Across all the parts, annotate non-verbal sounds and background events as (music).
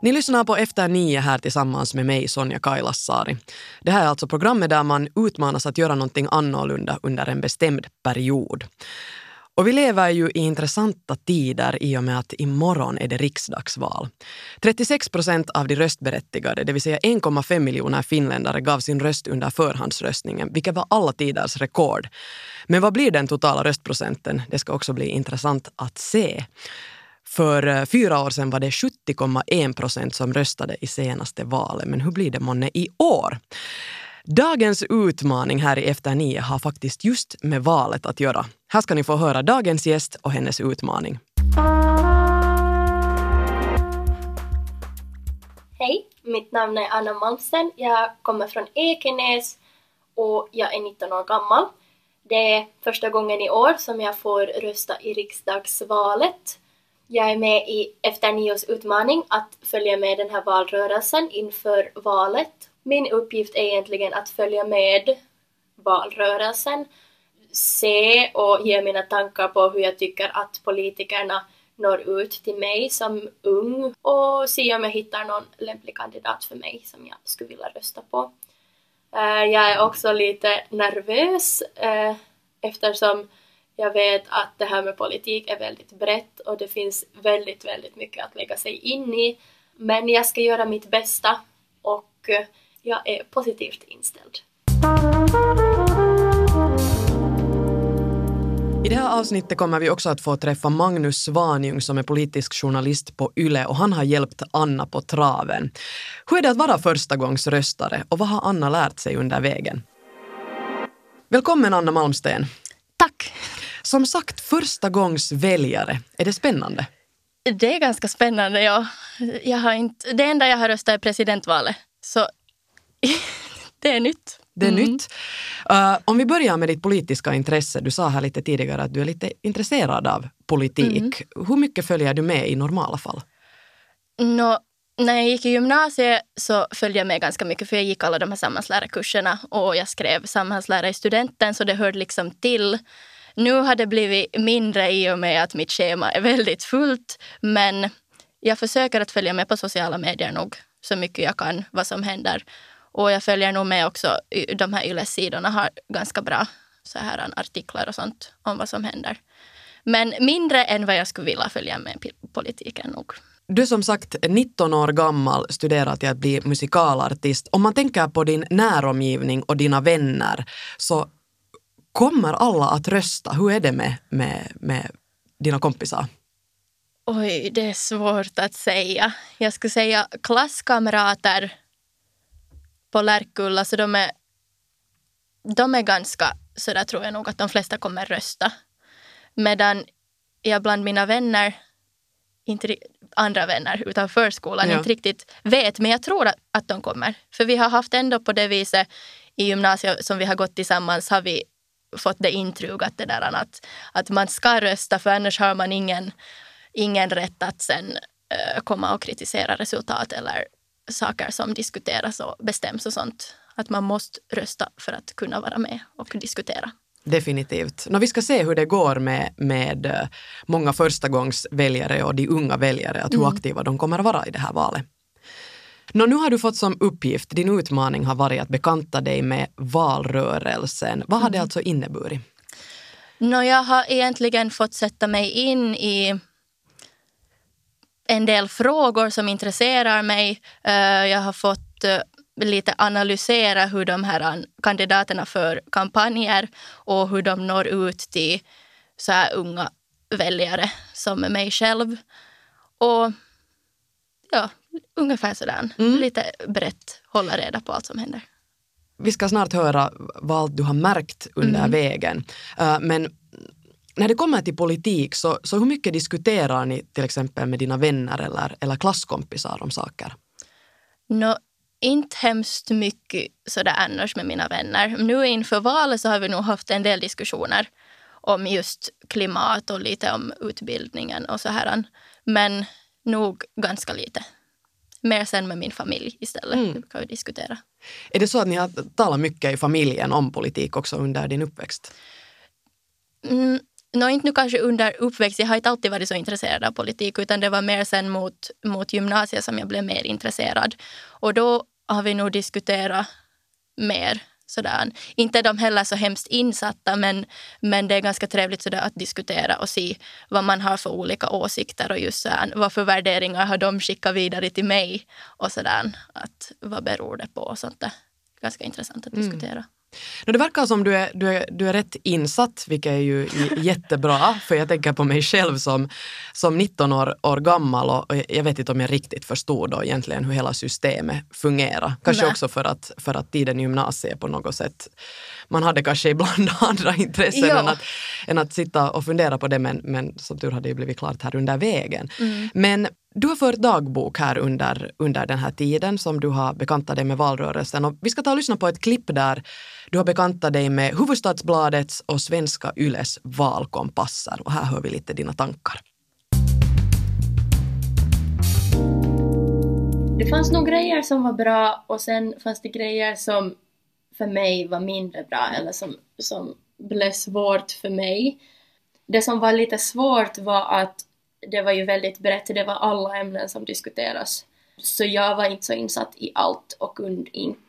Ni lyssnar på Efter nio här tillsammans med mig, Sonja Kailasari. Det här är alltså programmet där man utmanas att göra någonting annorlunda under en bestämd period. Och vi lever ju i intressanta tider i och med att imorgon är det riksdagsval. 36 procent av de röstberättigade, det vill säga 1,5 miljoner finländare, gav sin röst under förhandsröstningen, vilket var alla tiders rekord. Men vad blir den totala röstprocenten? Det ska också bli intressant att se. För eh, fyra år sedan var det 70,1 procent som röstade i senaste valet. Men hur blir det månne i år? Dagens utmaning här i Efter nio har faktiskt just med valet att göra. Här ska ni få höra dagens gäst och hennes utmaning. Hej, mitt namn är Anna Malmsten. Jag kommer från Ekenäs och jag är 19 år gammal. Det är första gången i år som jag får rösta i riksdagsvalet. Jag är med i Efter nios utmaning att följa med den här valrörelsen inför valet. Min uppgift är egentligen att följa med valrörelsen, se och ge mina tankar på hur jag tycker att politikerna når ut till mig som ung och se om jag hittar någon lämplig kandidat för mig som jag skulle vilja rösta på. Eh, jag är också lite nervös eh, eftersom jag vet att det här med politik är väldigt brett och det finns väldigt, väldigt mycket att lägga sig in i. Men jag ska göra mitt bästa och jag är positivt inställd. I det här avsnittet kommer vi också att få träffa Magnus Svanjung som är politisk journalist på YLE och han har hjälpt Anna på traven. Hur är det att vara förstagångsröstare och vad har Anna lärt sig under vägen? Välkommen Anna Malmsten. Tack. Som sagt, första gångs väljare. Är det spännande? Det är ganska spännande, ja. Jag har inte, det enda jag har röstat är presidentvalet. Så (laughs) det är nytt. Det är mm. nytt. Uh, om vi börjar med ditt politiska intresse. Du sa här lite tidigare att du är lite intresserad av politik. Mm. Hur mycket följer du med i normala fall? No, när jag gick i gymnasiet så följde jag med ganska mycket för jag gick alla de här samhällslärarkurserna och jag skrev samhällslära i studenten så det hörde liksom till. Nu har det blivit mindre i och med att mitt schema är väldigt fullt men jag försöker att följa med på sociala medier nog så mycket jag kan vad som händer. Och jag följer nog med också, de här YLE-sidorna har ganska bra så här artiklar och sånt om vad som händer. Men mindre än vad jag skulle vilja följa med politiken nog. Du som sagt 19 år gammal studerar till att bli musikalartist. Om man tänker på din näromgivning och dina vänner så kommer alla att rösta? Hur är det med, med, med dina kompisar? Oj, det är svårt att säga. Jag skulle säga klasskamrater på Lärkulla, så de är, de är ganska, så där tror jag nog att de flesta kommer rösta. Medan jag bland mina vänner, inte andra vänner utan förskolan, ja. inte riktigt vet, men jag tror att, de kommer. För vi har haft ändå på det viset i gymnasiet som vi har gått tillsammans har vi fått det intrycket det där att, att man ska rösta för annars har man ingen, ingen rätt att sen uh, komma och kritisera resultat eller saker som diskuteras och bestäms och sånt. Att man måste rösta för att kunna vara med och diskutera. Definitivt. Nå, vi ska se hur det går med, med eh, många förstagångsväljare och de unga väljare, att hur mm. aktiva de kommer att vara i det här valet. Nå, nu har du fått som uppgift, din utmaning har varit att bekanta dig med valrörelsen. Vad har det mm. alltså inneburit? Nå, jag har egentligen fått sätta mig in i en del frågor som intresserar mig. Eh, jag har fått eh, lite analysera hur de här kandidaterna för kampanjer och hur de når ut till så här unga väljare som mig själv. Och ja, ungefär sådär. Mm. Lite brett hålla reda på allt som händer. Vi ska snart höra vad du har märkt under mm. vägen. Uh, men när det kommer till politik, så, så hur mycket diskuterar ni till exempel med dina vänner eller, eller klasskompisar om saker? No, inte hemskt mycket sådär annars med mina vänner. Nu inför valet så har vi nog haft en del diskussioner om just klimat och lite om utbildningen och så här. Men nog ganska lite. Mer sen med min familj istället. Mm. Kan vi diskutera. Är det så att ni har talat mycket i familjen om politik också under din uppväxt? Mm, Nå, inte nu kanske under uppväxt, jag har inte alltid varit så intresserad av politik utan det var mer sen mot, mot gymnasiet som jag blev mer intresserad. Och då har vi nog diskuterat mer. Sådär. Inte är de heller så hemskt insatta men, men det är ganska trevligt sådär att diskutera och se vad man har för olika åsikter och just sådär, vad för värderingar har de skickat vidare till mig och sådär. Att, vad beror det på och sånt där. Ganska intressant att mm. No, det verkar som du är, du, är, du är rätt insatt, vilket är ju jättebra, för jag tänker på mig själv som, som 19 år, år gammal och jag vet inte om jag riktigt förstod då egentligen hur hela systemet fungerar. Kanske Nej. också för att, för att tiden i gymnasiet på något sätt, man hade kanske ibland (laughs) andra intressen än att, än att sitta och fundera på det, men, men som tur hade det blivit klart här under vägen. Mm. Men du har fört dagbok här under, under den här tiden som du har bekantat dig med valrörelsen. Och vi ska ta och lyssna på ett klipp där du har bekantat dig med Hufvudstadsbladets och Svenska Yles valkompasser. Och här hör vi lite dina tankar. Det fanns nog grejer som var bra och sen fanns det grejer som för mig var mindre bra eller som, som blev svårt för mig. Det som var lite svårt var att det var ju väldigt brett, det var alla ämnen som diskuteras. Så jag var inte så insatt i allt och kunde inte...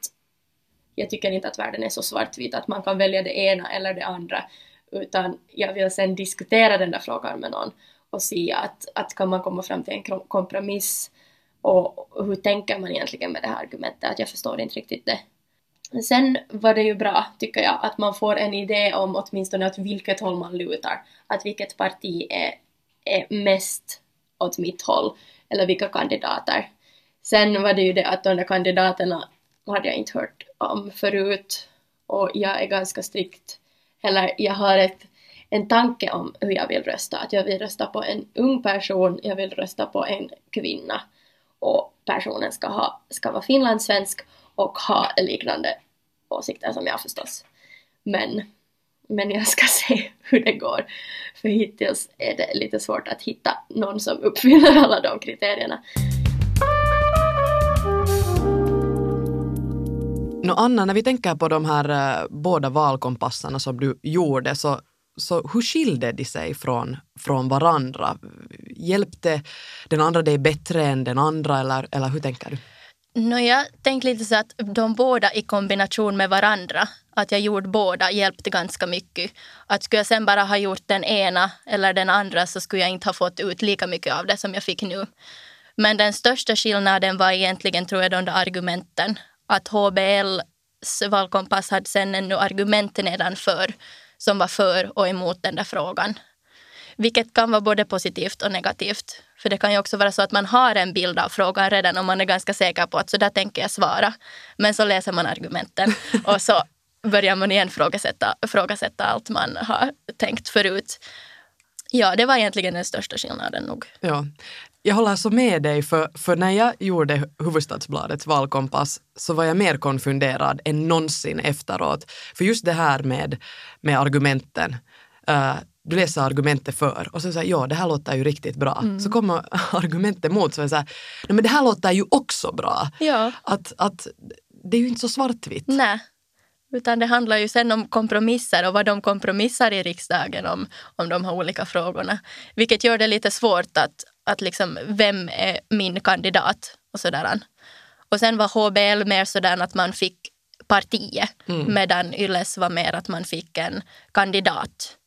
Jag tycker inte att världen är så svartvit att man kan välja det ena eller det andra, utan jag vill sen diskutera den där frågan med någon och se att, att kan man komma fram till en kompromiss och hur tänker man egentligen med det här argumentet, att jag förstår inte riktigt det. Sen var det ju bra, tycker jag, att man får en idé om åtminstone åt vilket håll man lutar, att vilket parti är är mest åt mitt håll eller vilka kandidater. Sen var det ju det att de där kandidaterna hade jag inte hört om förut och jag är ganska strikt, eller jag har ett, en tanke om hur jag vill rösta, att jag vill rösta på en ung person, jag vill rösta på en kvinna och personen ska, ha, ska vara finlandssvensk och ha liknande åsikter som jag förstås. Men men jag ska (laughs) se hur det går. För hittills är det lite svårt att hitta någon som uppfyller alla de kriterierna. No Anna, när vi tänker på de här eh, båda valkompassarna som du gjorde, så, så hur skilde de sig från, från varandra? Hjälpte den andra dig bättre än den andra eller, eller hur tänker du? No, jag tänkte lite så att de båda i kombination med varandra, att jag gjorde båda hjälpte ganska mycket. Att skulle jag sen bara ha gjort den ena eller den andra så skulle jag inte ha fått ut lika mycket av det som jag fick nu. Men den största skillnaden var egentligen tror jag de där argumenten. Att HBLs valkompass hade sen ännu argument nedanför som var för och emot den där frågan. Vilket kan vara både positivt och negativt. För det kan ju också vara så att man har en bild av frågan redan och man är ganska säker på att så där tänker jag svara. Men så läser man argumenten (laughs) och så börjar man igen frågasätta, frågasätta allt man har tänkt förut. Ja, det var egentligen den största skillnaden nog. Ja. Jag håller så med dig, för, för när jag gjorde Huvudstadsbladets valkompass så var jag mer konfunderad än någonsin efteråt. För just det här med, med argumenten. Uh, du läser argumentet för och så säger ja det här låter ju riktigt bra. Mm. Så kommer (laughs) argumentet emot så är det så här, nej men det här låter ju också bra. Ja. Att, att det är ju inte så svartvitt. Nej. Utan det handlar ju sen om kompromisser och vad de kompromissar i riksdagen om, om de här olika frågorna. Vilket gör det lite svårt att, att liksom, vem är min kandidat och sådär. Och sen var HBL mer sådär att man fick partiet mm. medan Yles var mer att man fick en kandidat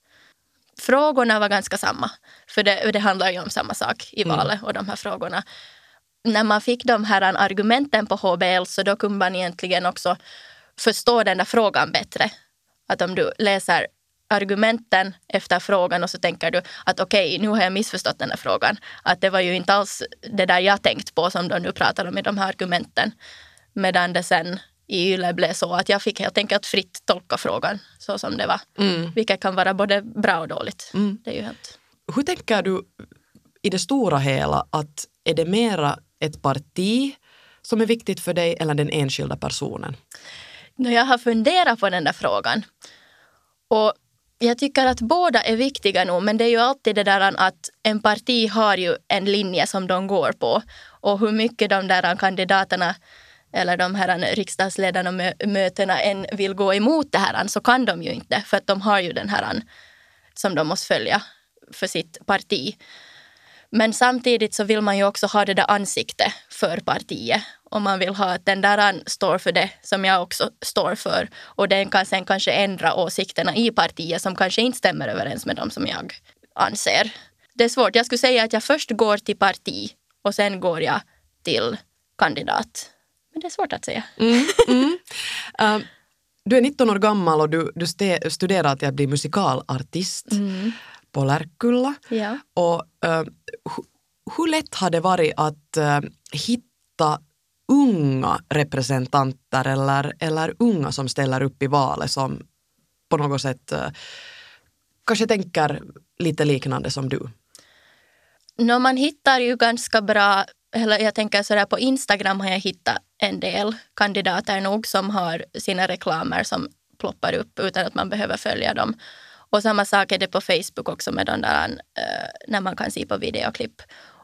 frågorna var ganska samma. För det, det handlar ju om samma sak i mm. valet mm. och de här frågorna. När man fick de här argumenten på HBL så då kunde man egentligen också förstå den där frågan bättre. Att om du läser argumenten efter frågan och så tänker du att okej, okay, nu har jag missförstått den här frågan. Att det var ju inte alls det där jag tänkt på som de nu pratar om i de här argumenten. Medan det sen i YLE blev så att jag fick helt enkelt fritt tolka frågan så som det var. Mm. Vilket kan vara både bra och dåligt. Mm. Det är ju helt... Hur tänker du i det stora hela att är det mera ett parti som är viktigt för dig eller den enskilda personen? Jag har funderat på den där frågan. Och jag tycker att båda är viktiga nog, men det är ju alltid det där att en parti har ju en linje som de går på. Och hur mycket de där kandidaterna eller de här riksdagsledarna mötena än vill gå emot det här så kan de ju inte för att de har ju den här som de måste följa för sitt parti. Men samtidigt så vill man ju också ha det där ansiktet för partiet. Och man vill ha att den där står för det som jag också står för. Och den kan sen kanske ändra åsikterna i partiet som kanske inte stämmer överens med dem som jag anser. Det är svårt. Jag skulle säga att jag först går till parti och sen går jag till kandidat. Men det är svårt att säga. Mm, mm. Uh, du är 19 år gammal och du, du studerar till att bli musikalartist mm. på Lärkulla. Ja. Och, uh, hur lätt har det varit att uh, hitta unga representanter eller, eller unga som ställer upp i valet som på något sätt uh, kanske tänker lite liknande som du? No, man hittar ju ganska bra, eller jag tänker sådär på Instagram har jag hittat en del kandidater nog som har sina reklamer som ploppar upp utan att man behöver följa dem. Och samma sak är det på Facebook också med de där, uh, när man kan se på videoklipp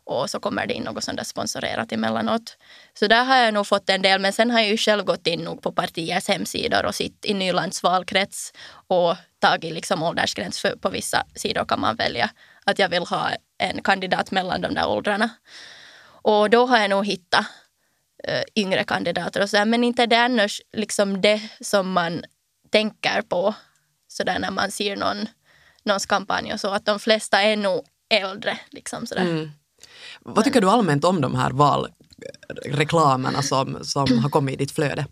och så kommer det in något sånt där sponsorerat emellanåt. Så där har jag nog fått en del, men sen har jag ju själv gått in nog på partiers hemsidor och sitt i Nylands valkrets och tagit liksom åldersgräns för på vissa sidor kan man välja att jag vill ha en kandidat mellan de där åldrarna. Och då har jag nog hittat uh, yngre kandidater och så men inte det annars liksom det som man tänker på sådär när man ser någon, någons kampanj och så, att de flesta är nog äldre. Liksom sådär. Mm. Vad tycker du allmänt om de här valreklamerna som, som har kommit i ditt flöde?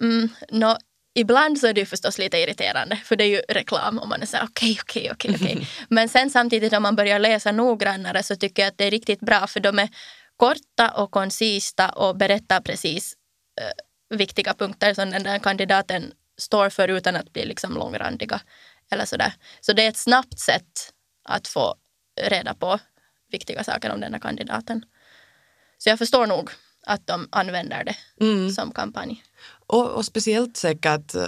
Mm, no, ibland så är det ju förstås lite irriterande för det är ju reklam och man är så okej, okej, okej, okej. (laughs) Men sen samtidigt om man börjar läsa noggrannare så tycker jag att det är riktigt bra för de är korta och koncista och berättar precis uh, viktiga punkter som den där kandidaten står för utan att bli liksom långrandiga. Eller sådär. Så det är ett snabbt sätt att få reda på viktiga saker om den här kandidaten. Så jag förstår nog att de använder det mm. som kampanj. Och, och, speciellt säkert eh,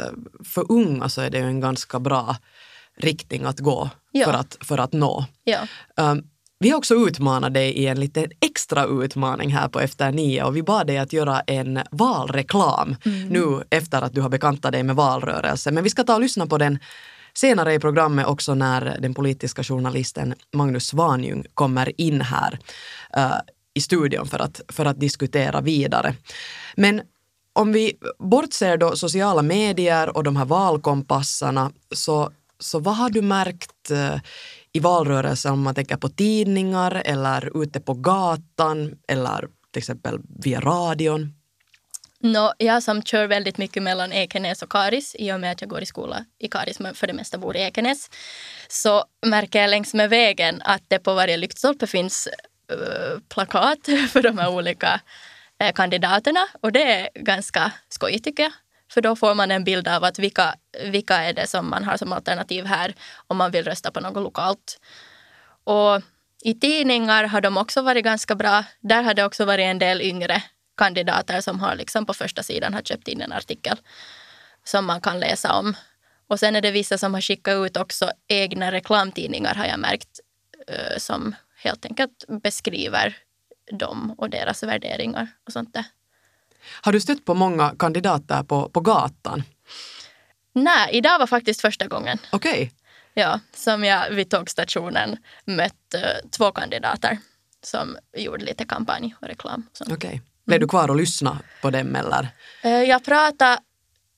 för unga så är det ju en ganska bra riktning att gå ja. för, att, för att nå. Ja. Um, vi har också utmanat dig i en lite extra utmaning här på Efter nio och vi bad dig att göra en valreklam mm. nu efter att du har bekantat dig med valrörelsen. Men vi ska ta och lyssna på den senare i programmet också när den politiska journalisten Magnus Svanjung kommer in här uh, i studion för att, för att diskutera vidare. Men om vi bortser då sociala medier och de här valkompassarna så, så vad har du märkt eh, i valrörelsen om man tänker på tidningar eller ute på gatan eller till exempel via radion? No, jag som kör väldigt mycket mellan Ekenäs och Karis i och med att jag går i skola i Karis men för det mesta bor i Ekenäs så märker jag längs med vägen att det på varje lyktstolpe finns uh, plakat (laughs) för de här olika Eh, kandidaterna och det är ganska skojigt tycker jag. För då får man en bild av att vilka, vilka är det som man har som alternativ här om man vill rösta på något lokalt. Och i tidningar har de också varit ganska bra. Där har det också varit en del yngre kandidater som har liksom på första sidan har köpt in en artikel som man kan läsa om. Och sen är det vissa som har skickat ut också egna reklamtidningar har jag märkt eh, som helt enkelt beskriver dem och deras värderingar och sånt där. Har du stött på många kandidater på, på gatan? Nej, idag var faktiskt första gången. Okej. Okay. Ja, som jag vid tågstationen mött uh, två kandidater som gjorde lite kampanj och reklam. Okej. Okay. Blev du kvar och lyssna på dem eller? Uh, jag pratade,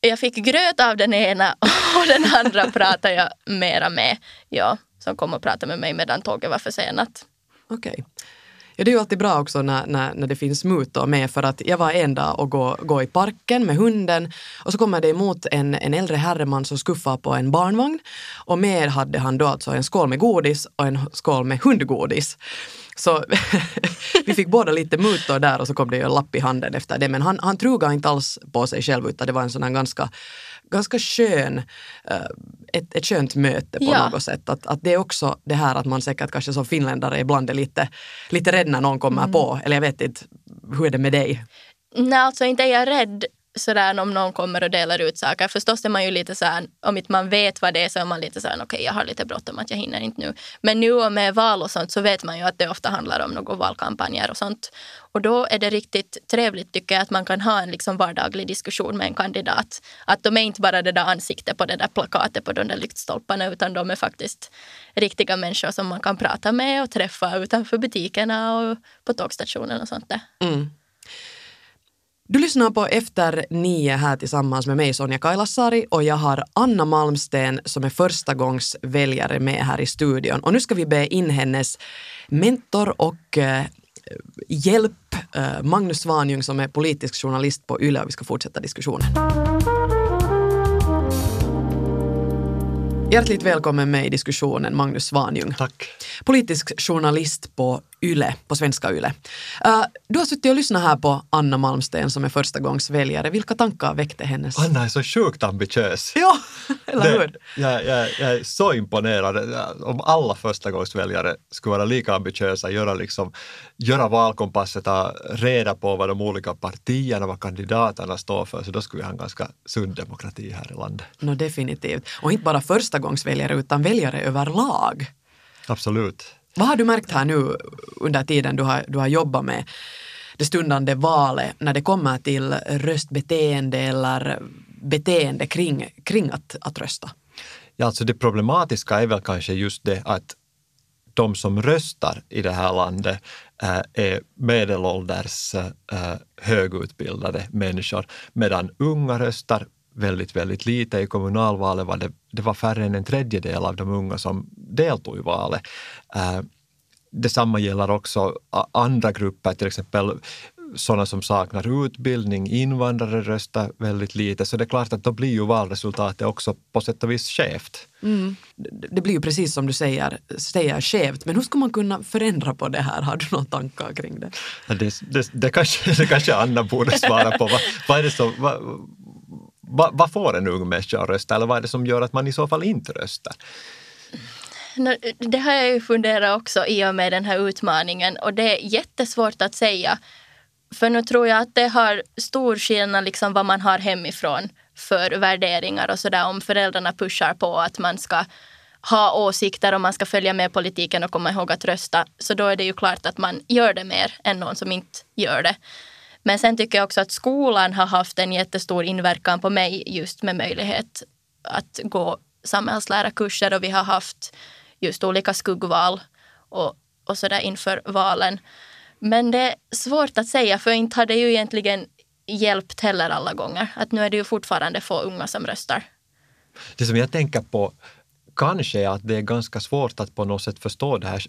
jag fick gröt av den ena (laughs) och den andra pratade jag mera med. Ja, som kom och pratade med mig medan tåget var försenat. Okej. Okay. Ja, det är ju alltid bra också när, när, när det finns mutor med för att jag var en dag och gå, gå i parken med hunden och så kommer det emot en, en äldre herreman som skuffar på en barnvagn och med hade han då alltså en skål med godis och en skål med hundgodis. Så (laughs) vi fick båda lite mutor där och så kom det ju en lapp i handen efter det. Men han, han trugade inte alls på sig själv utan det var en sån här ganska, ganska skön, uh, ett, ett skönt möte på ja. något sätt. Att, att det är också det här att man säkert kanske som finländare ibland är lite, lite rädd när någon kommer mm. på. Eller jag vet inte, hur är det med dig? Nej, alltså inte är jag rädd sådär om någon kommer och delar ut saker. Förstås är man ju lite så här, om inte man vet vad det är så är man lite så här, okej okay, jag har lite bråttom att jag hinner inte nu. Men nu med val och sånt så vet man ju att det ofta handlar om några valkampanjer och sånt. Och då är det riktigt trevligt tycker jag att man kan ha en liksom vardaglig diskussion med en kandidat. Att de är inte bara det där ansiktet på det där plakatet på de där lyktstolparna utan de är faktiskt riktiga människor som man kan prata med och träffa utanför butikerna och på tågstationen och sånt där. Mm. Du lyssnar på Efter nio här tillsammans med mig Sonja Kailasari och jag har Anna Malmsten som är första gångs väljare med här i studion. Och nu ska vi be in hennes mentor och eh, hjälp, eh, Magnus Svanjung som är politisk journalist på YLE och vi ska fortsätta diskussionen. Hjärtligt välkommen med i diskussionen, Magnus Svanjung. Tack. Politisk journalist på YLE, på svenska YLE. Uh, du har suttit och lyssnat här på Anna Malmsten som är förstagångsväljare. Vilka tankar väckte hennes? Anna är så sjukt ambitiös. Ja, (laughs) eller hur? jag, jag, jag, är så imponerad. Om alla förstagångsväljare skulle vara lika ambitiösa, göra, liksom, göra valkompasset, ta reda på vad de olika partierna, vad kandidaterna står för, så då skulle vi ha en ganska sund demokrati här i landet. No, definitivt. Och inte bara förstagångsväljare utan väljare överlag. Absolut. Vad har du märkt här nu under tiden du har, du har jobbat med det stundande valet när det kommer till röstbeteende eller beteende kring, kring att, att rösta? Ja, alltså det problematiska är väl kanske just det att de som röstar i det här landet eh, är medelålders eh, högutbildade människor, medan unga röstar väldigt, väldigt lite. I kommunalvalet var det, det var färre än en tredjedel av de unga som deltog i valet. Eh, detsamma gäller också andra grupper, till exempel sådana som saknar utbildning, invandrare röstar väldigt lite, så det är klart att då blir ju valresultatet också på sätt och vis skevt. Mm. Det blir ju precis som du säger, säger skevt, men hur ska man kunna förändra på det här? Har du några tankar kring det? Det, det, det, kanske, (laughs) det kanske Anna borde svara på. vad, vad är det som, vad, vad, vad får en ung människa att rösta eller vad är det som gör att man i så fall inte röstar? Det har jag ju funderat också i och med den här utmaningen och det är jättesvårt att säga. För nu tror jag att det har stor skillnad liksom vad man har hemifrån för värderingar och sådär om föräldrarna pushar på att man ska ha åsikter och man ska följa med politiken och komma ihåg att rösta. Så då är det ju klart att man gör det mer än någon som inte gör det. Men sen tycker jag också att skolan har haft en jättestor inverkan på mig just med möjlighet att gå samhällslärarkurser och vi har haft just olika skuggval och, och sådär inför valen. Men det är svårt att säga för inte har det ju egentligen hjälpt heller alla gånger. Att nu är det ju fortfarande få unga som röstar. Det som jag tänker på kanske är att det är ganska svårt att på något sätt förstå det här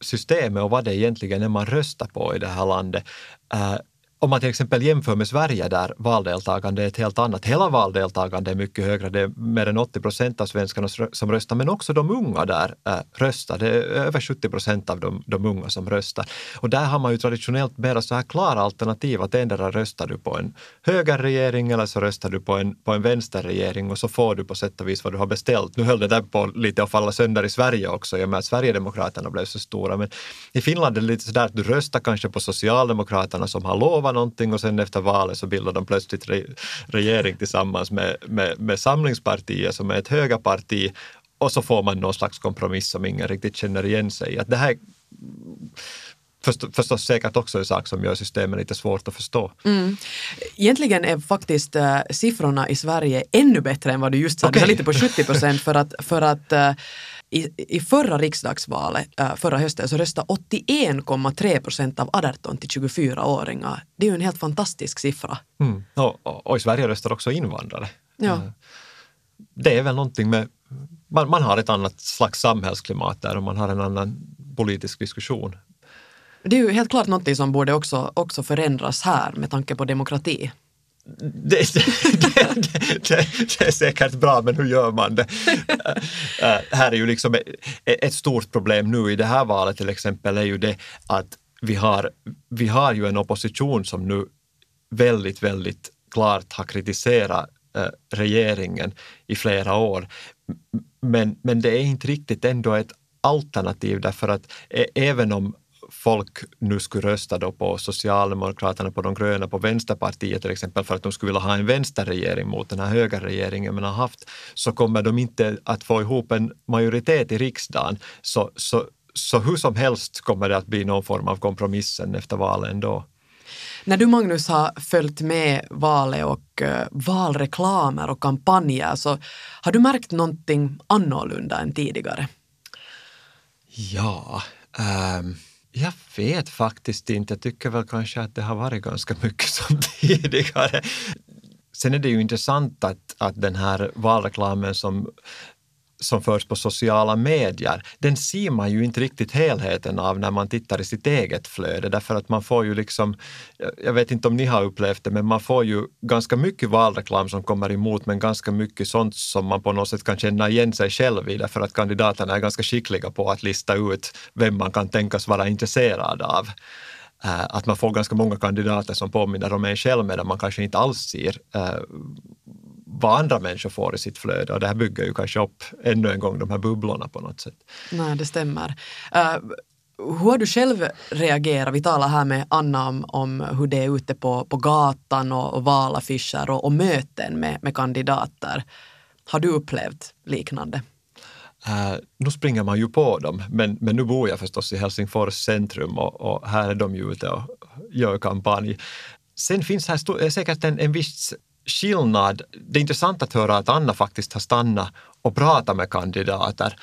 systemet och vad det egentligen är man röstar på i det här landet. Äh, om man till exempel jämför med Sverige där valdeltagande är ett helt annat. Hela valdeltagande är mycket högre, det är mer än 80 procent av svenskarna som röstar, men också de unga där äh, röstar. Det är över 70 procent av de, de unga som röstar. Och där har man ju traditionellt mera så här klara alternativ, att endera röstar du på en högerregering eller så röstar du på en, på en vänsterregering och så får du på sätt och vis vad du har beställt. Nu höll det där på lite att falla sönder i Sverige också i och med att Sverigedemokraterna blev så stora, men i Finland är det lite sådär att du röstar kanske på Socialdemokraterna som har lovat lova någonting och sen efter valet så bildar de plötsligt re regering tillsammans med, med, med Samlingspartiet som är ett högerparti och så får man någon slags kompromiss som ingen riktigt känner igen sig i. Att det här förstås säkert också en sak som gör systemet lite svårt att förstå. Mm. Egentligen är faktiskt äh, siffrorna i Sverige ännu bättre än vad du just sa. Okay. Du lite på 70 procent för att, för att äh, i, i förra riksdagsvalet, äh, förra hösten, så röstade 81,3 procent av 18 till 24-åringar. Det är ju en helt fantastisk siffra. Mm. Och, och, och, i Sverige röstar också invandrare. Ja. Äh, det är väl någonting med, man, man har ett annat slags samhällsklimat där och man har en annan politisk diskussion. Det är ju helt klart någonting som borde också, också förändras här med tanke på demokrati. Det, det, det, det, är säkert bra, men hur gör man det? uh, här är ju liksom ett, ett stort problem nu i det här valet till exempel är ju det att vi har, vi har ju en opposition som nu väldigt, väldigt klart har kritiserat uh, regeringen i flera år. Men, men det är inte riktigt ändå ett alternativ därför att även om folk nu skulle rösta då på Socialdemokraterna, på de gröna, på Vänsterpartiet till exempel för att de skulle vilja ha en vänsterregering mot den här högerregeringen man har haft, så kommer de inte att få ihop en majoritet i riksdagen. Så, så, så hur som helst kommer det att bli någon form av kompromissen efter valet ändå. När du Magnus har följt med valet och uh, valreklamer och kampanjer så har du märkt någonting annorlunda än tidigare? Ja, um, jag vet faktiskt inte. Jag tycker väl kanske att det har varit ganska mycket som (laughs) tidigare. Sen är det ju intressant att, att den här valreklamen som som förs på sociala medier, den ser man ju inte riktigt helheten av när man tittar i sitt eget flöde därför att man får ju liksom, jag vet inte om ni har upplevt det, men man får ju ganska mycket valreklam som kommer emot men ganska mycket sånt som man på något sätt kan känna igen sig själv i därför att kandidaterna är ganska skickliga på att lista ut vem man kan tänkas vara intresserad av. Eh, att man får ganska många kandidater som påminner om en själv medan man kanske inte alls ser eh, vad andra människor får i sitt flöde och det här bygger ju kanske upp ännu en gång de här bubblorna på något sätt. Nej, det stämmer. Uh, hur har du själv reagerat? Vi talar här med Anna om, om hur det är ute på, på gatan och, och valaffischer och, och möten med, med kandidater. Har du upplevt liknande? Uh, nu springer man ju på dem, men, men nu bor jag förstås i Helsingfors centrum och, och här är de ju ute och gör kampanj. Sen finns här säkert en, en viss skillnad. Det är intressant att höra att Anna faktiskt har stannat och pratat med kandidater.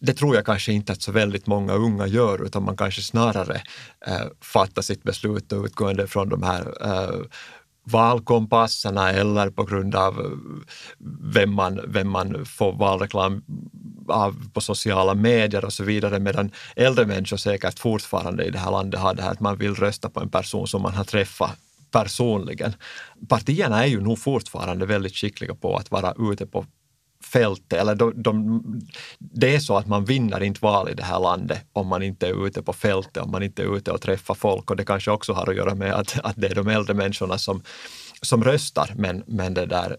Det tror jag kanske inte att så väldigt många unga gör utan man kanske snarare eh, fattar sitt beslut utgående från de här eh, valkompasserna eller på grund av eh, vem man, vem man får valreklam av på sociala medier och så vidare medan äldre människor säkert fortfarande i det här landet har det här att man vill rösta på en person som man har träffat personligen. Partierna är ju nog fortfarande väldigt skickliga på att vara ute på fältet. Eller de, de, det är så att man vinner inte val i det här landet om man inte är ute på fältet, om man inte är ute och träffar folk. Och det kanske också har att göra med att, att det är de äldre människorna som, som röstar. Men, men det där,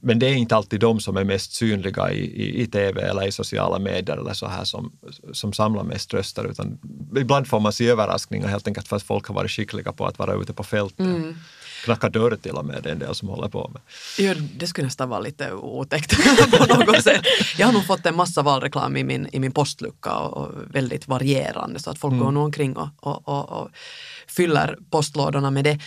men det är inte alltid de som är mest synliga i, i, i tv eller i sociala medier eller så här som, som samlar mest röster. Utan ibland får man se överraskningar helt enkelt för att folk har varit skickliga på att vara ute på fältet. Mm. Knacka dörr till och med, det är en del som håller på med. Ja, det skulle nästan vara lite otäckt (laughs) på något sätt. Jag har nog fått en massa valreklam i min, i min postlucka och, och väldigt varierande så att folk mm. går nog omkring och, och, och, och fyller postlådorna med det.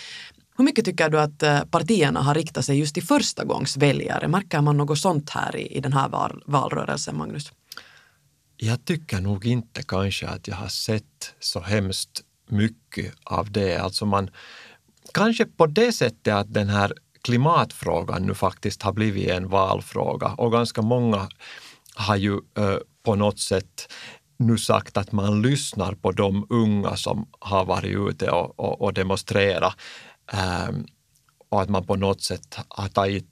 Hur mycket tycker du att eh, partierna har riktat sig just till första gångs väljare? Märker man något sånt här i, i den här val, valrörelsen, Magnus? Jag tycker nog inte kanske att jag har sett så hemskt mycket av det. Alltså man, kanske på det sättet att den här klimatfrågan nu faktiskt har blivit en valfråga och ganska många har ju eh, på något sätt nu sagt att man lyssnar på de unga som har varit ute och, och, och demonstrerat. Um, och att man på något sätt har tagit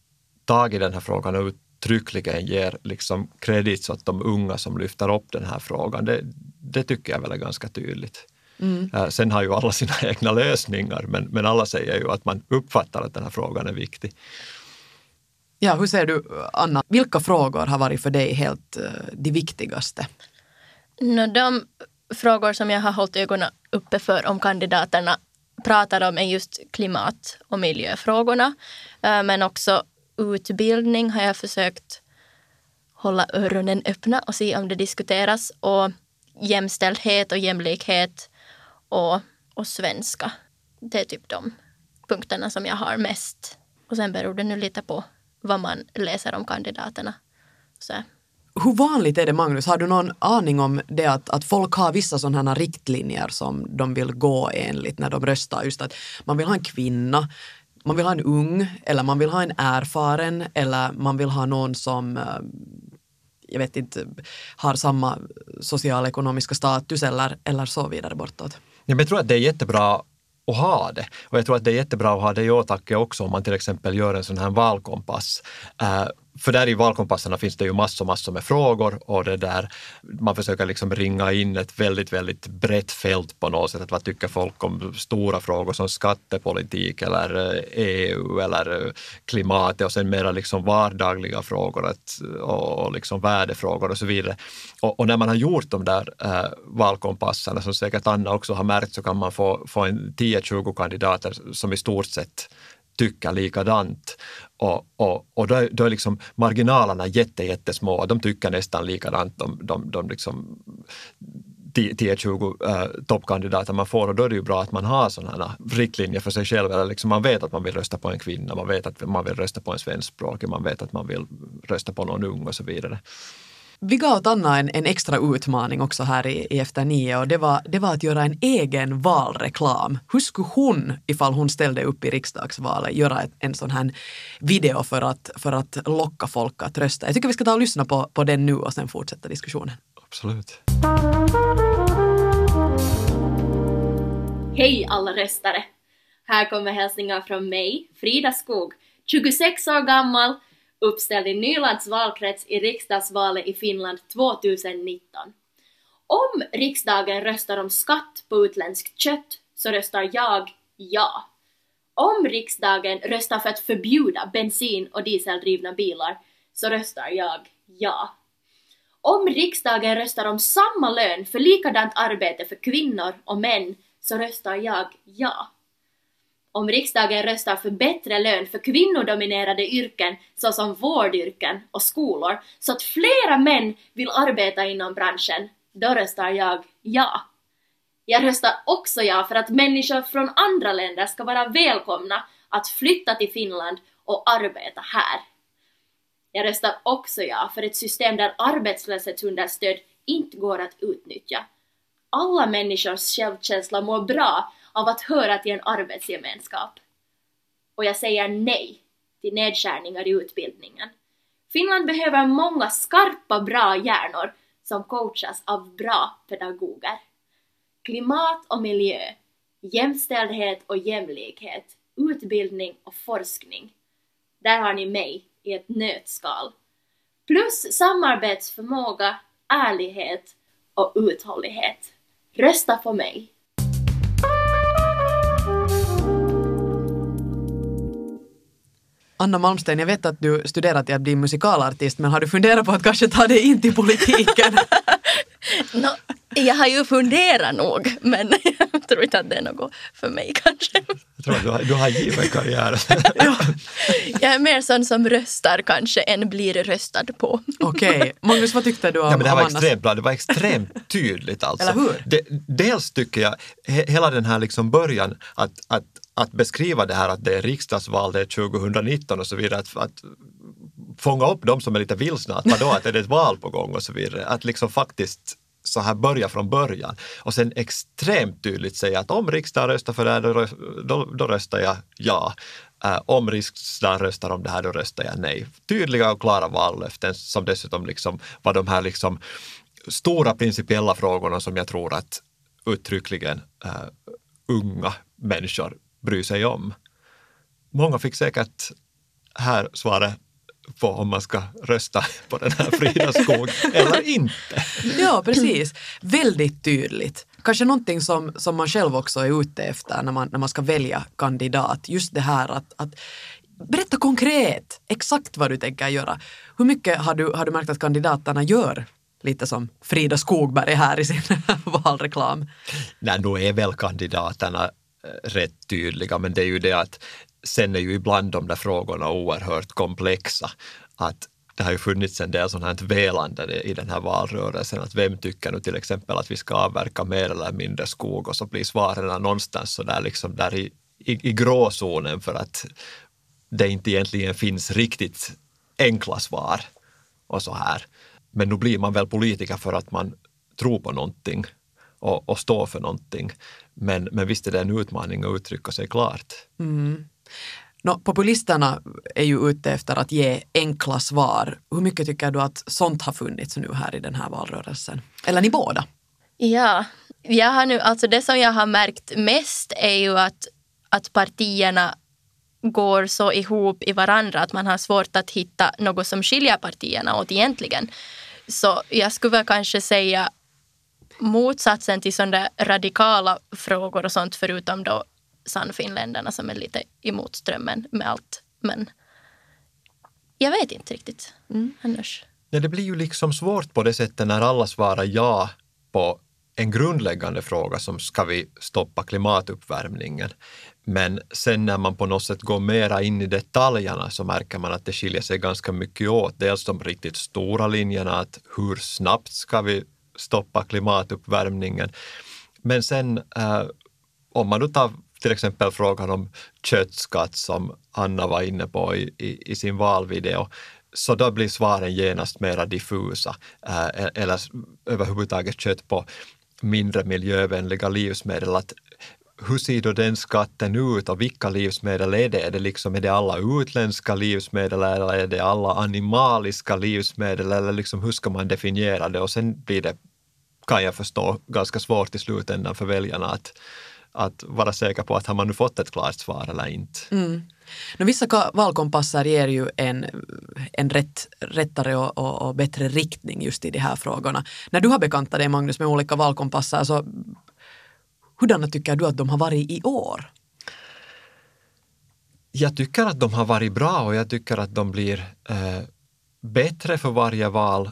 tag i den här frågan och uttryckligen ger liksom kredit åt de unga som lyfter upp den här frågan. Det, det tycker jag väl är ganska tydligt. Mm. Uh, sen har ju alla (laughs) sina egna lösningar, men, men alla säger ju att man uppfattar att den här frågan är viktig. Ja, hur ser du, Anna, vilka frågor har varit för dig helt uh, de viktigaste? No, de frågor som jag har hållit ögonen uppe för om kandidaterna pratar om är just klimat och miljöfrågorna. Eh, men också utbildning har jag försökt hålla öronen öppna och se om det diskuteras. Och jämställdhet och jämlikhet och, och svenska. Det är typ de punkterna som jag har mest. Och sen beror det nu lite på vad man läser om kandidaterna. Så hur vanligt är det, Magnus? Har du någon aning om det att, att folk har vissa sådana riktlinjer som de vill gå enligt när de röstar? Just att man vill ha en kvinna, man vill ha en ung eller man vill ha en erfaren eller man vill ha någon som eh, jag vet inte, har samma sociala ekonomiska status eller, eller så vidare bortåt. Jag tror att det är jättebra att ha det. Och jag tror att det är jättebra att ha det i åtanke också om man till exempel gör en sån här valkompass. Eh, för där i valkompasserna finns det ju massor, massor med frågor och det där, man försöker liksom ringa in ett väldigt, väldigt brett fält på något sätt. Att vad tycker folk om stora frågor som skattepolitik eller eh, EU eller eh, klimatet och sen mera liksom vardagliga frågor att, och liksom värdefrågor och så vidare. Och, och när man har gjort de där eh, äh, valkompasserna, som säkert Anna också har märkt, så kan man få, få en 10-20 kandidater som i stort sett tycker likadant. Och, och, och då, är, då är liksom marginalerna jätte, jättesmå. De tycker nästan likadant. De, de, de liksom 10-20 äh, toppkandidater man får och då är det ju bra att man har sådana riktlinjer för sig själv. Eller liksom man vet att man vill rösta på en kvinna, man vet att man vill rösta på en svenskspråkig, man vet att man vill rösta på någon ung och så vidare vi gav åt Anna en, en extra utmaning också här i, i Efter nio och det var, det var att göra en egen valreklam. Hur skulle hon, ifall hon ställde upp i riksdagsvalet, göra ett, en sån här video för att, för att locka folk att rösta? Jag tycker vi ska ta och lyssna på, på den nu och sen fortsätta diskussionen. Absolut. Hej alla röstare! Här kommer hälsningar från mig, Frida Skog, 26 år gammal, uppställd i Nylands valkrets i riksdagsvalet i Finland 2019. Om riksdagen röstar om skatt på utländskt kött så röstar jag ja. Om riksdagen röstar för att förbjuda bensin och dieseldrivna bilar så röstar jag ja. Om riksdagen röstar om samma lön för likadant arbete för kvinnor och män så röstar jag ja om riksdagen röstar för bättre lön för kvinnodominerade yrken såsom vårdyrken och skolor så att flera män vill arbeta inom branschen, då röstar jag ja. Jag röstar också ja för att människor från andra länder ska vara välkomna att flytta till Finland och arbeta här. Jag röstar också ja för ett system där arbetslöshetsunderstöd inte går att utnyttja. Alla människors självkänsla mår bra av att höra till en arbetsgemenskap. Och jag säger nej till nedskärningar i utbildningen. Finland behöver många skarpa, bra hjärnor som coachas av bra pedagoger. Klimat och miljö, jämställdhet och jämlikhet, utbildning och forskning. Där har ni mig i ett nötskal. Plus samarbetsförmåga, ärlighet och uthållighet. Rösta på mig! Anna Malmsten, jag vet att du studerat till att bli musikalartist, men har du funderat på att kanske ta dig in till politiken? (laughs) no, jag har ju funderat nog, men jag tror inte att det är något för mig kanske. Jag tror att du har, du har given karriär. (laughs) ja, jag är mer sån som röstar kanske än blir röstad på. Okej. Okay. Magnus, vad tyckte du om ja, men Det här var extremt bra, det var extremt tydligt alltså. Eller hur? De, dels tycker jag, he, hela den här liksom början att, att att beskriva det här att det är riksdagsval, det är 2019 och så vidare, att, att fånga upp de som är lite vilsna, att vadå, att är det ett val på gång och så vidare, att liksom faktiskt så här börja från början och sen extremt tydligt säga att om riksdagen röstar för det här, då, då, då röstar jag ja. Uh, om riksdagen röstar om det här, då röstar jag nej. Tydliga och klara vallöften som dessutom liksom var de här liksom stora principiella frågorna som jag tror att uttryckligen uh, unga människor bry sig om. Många fick säkert här svaret på om man ska rösta på den här Frida Skog eller inte. Ja, precis. Väldigt tydligt. Kanske någonting som, som man själv också är ute efter när man, när man ska välja kandidat. Just det här att, att berätta konkret exakt vad du tänker göra. Hur mycket har du, har du märkt att kandidaterna gör lite som Frida Skogberg här i sin (laughs) valreklam? Nej, nu är väl kandidaterna Eh, rätt tydliga, men det är ju det att sen är ju ibland de där frågorna oerhört komplexa. Att det har ju funnits en del sådant här velande i den här valrörelsen, att vem tycker nu till exempel att vi ska avverka mer eller mindre skog och så blir svaren någonstans så där liksom där i, i, i gråzonen för att det inte egentligen finns riktigt enkla svar och så här. Men nu blir man väl politiker för att man tror på någonting och, och stå för någonting. Men, men visst är det en utmaning att uttrycka sig klart. Mm. No, populisterna är ju ute efter att ge enkla svar. Hur mycket tycker du att sånt har funnits nu här i den här valrörelsen? Eller ni båda? Ja, jag har nu, alltså det som jag har märkt mest är ju att, att partierna går så ihop i varandra att man har svårt att hitta något som skiljer partierna åt egentligen. Så jag skulle väl kanske säga motsatsen till sådana radikala frågor och sånt förutom då Sannfinländarna som är lite emot strömmen med allt. Men jag vet inte riktigt mm. annars. Ja, det blir ju liksom svårt på det sättet när alla svarar ja på en grundläggande fråga som ska vi stoppa klimatuppvärmningen. Men sen när man på något sätt går mera in i detaljerna så märker man att det skiljer sig ganska mycket åt. Dels de riktigt stora linjerna, att hur snabbt ska vi stoppa klimatuppvärmningen? Men sen eh, om man då tar till exempel frågan om köttskatt som Anna var inne på i, i, i sin valvideo, så då blir svaren genast mera diffusa. Eh, e-, eller överhuvudtaget kött på mindre miljövänliga livsmedel. Att hur ser då den skatten ut och vilka livsmedel är det? Är det, liksom, är det alla utländska livsmedel eller är det alla animaliska livsmedel eller liksom, hur ska man definiera det? Och sen blir det, kan jag förstå, ganska svårt i slutändan för väljarna att, att vara säker på att har man nu fått ett klart svar eller inte. Mm. No, vissa valkompasser ger ju en, en rätt, rättare och, och, och, bättre riktning just i de här frågorna. När du har bekantat dig Magnus med olika valkompasser, så hurdana tycker du att de har varit i år? Jag tycker att de har varit bra och jag tycker att de blir eh, bättre för varje val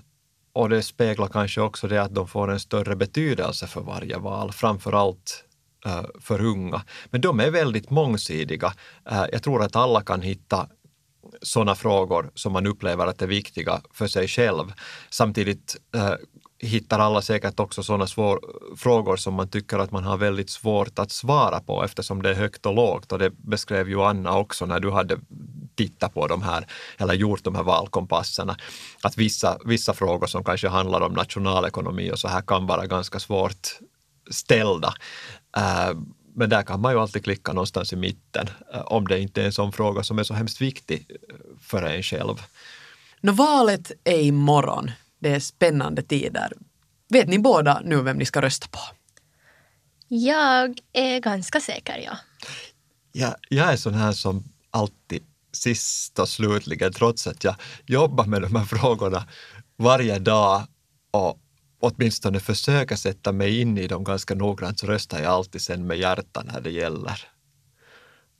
och det speglar kanske också det att de får en större betydelse för varje val, framför allt Eh, för unga. Men de är väldigt mångsidiga. Eh, jag tror att alla kan hitta sådana frågor som man upplever att är viktiga för sig själv. Samtidigt eh, hittar alla säkert också sådana svår, frågor som man tycker att man har väldigt svårt att svara på eftersom det är högt och lågt och det beskrev ju Anna också när du hade tittat på de här eller gjort de här valkompasserna. Att vissa, vissa frågor som kanske handlar om nationalekonomi och så här kan vara ganska svårt ställda. Eh, men där kan man ju alltid klicka någonstans i mitten eh, om det inte är en sån fråga som är så hemskt viktig eh, för en själv. Nå, valet är imorgon. Det är spännande tider. Vet ni båda nu vem ni ska rösta på? Jag är ganska säker, ja. ja jag är sån här som alltid sist och slutligen, trots att jag jobbar med de här frågorna varje dag och åtminstone försöka sätta mig in i dem ganska noggrant så röstar jag alltid sen med hjärtan när det gäller.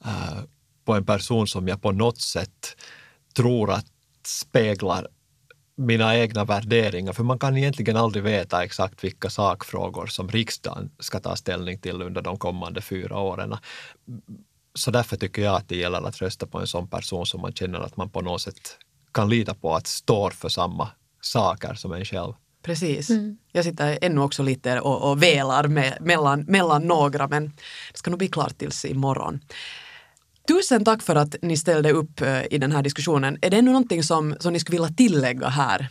Uh, på en person som jag på något sätt tror att speglar mina egna värderingar, för man kan egentligen aldrig veta exakt vilka sakfrågor som riksdagen ska ta ställning till under de kommande fyra åren. Så därför tycker jag att det gäller att rösta på en sån person som man känner att man på något sätt kan lita på att står för samma saker som en själv. Precis. Mm. Jag sitter ännu också lite och, och velar med, mellan, mellan några men det ska nog bli klart tills imorgon. Tusen tack för att ni ställde upp eh, i den här diskussionen. Är det ännu någonting som, som ni skulle vilja tillägga här?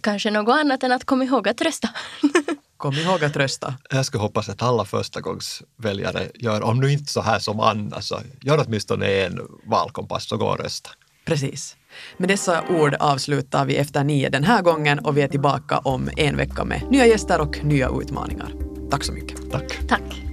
Kanske något annat än att kom ihåg att rösta. (laughs) kom ihåg att rösta. Jag skulle hoppas att alla förstagångsväljare gör, om nu inte så här som Anna, så gör åtminstone en valkompass och gå och rösta. Precis. Med dessa ord avslutar vi Efter nio den här gången och vi är tillbaka om en vecka med nya gäster och nya utmaningar. Tack så mycket. Tack. Tack.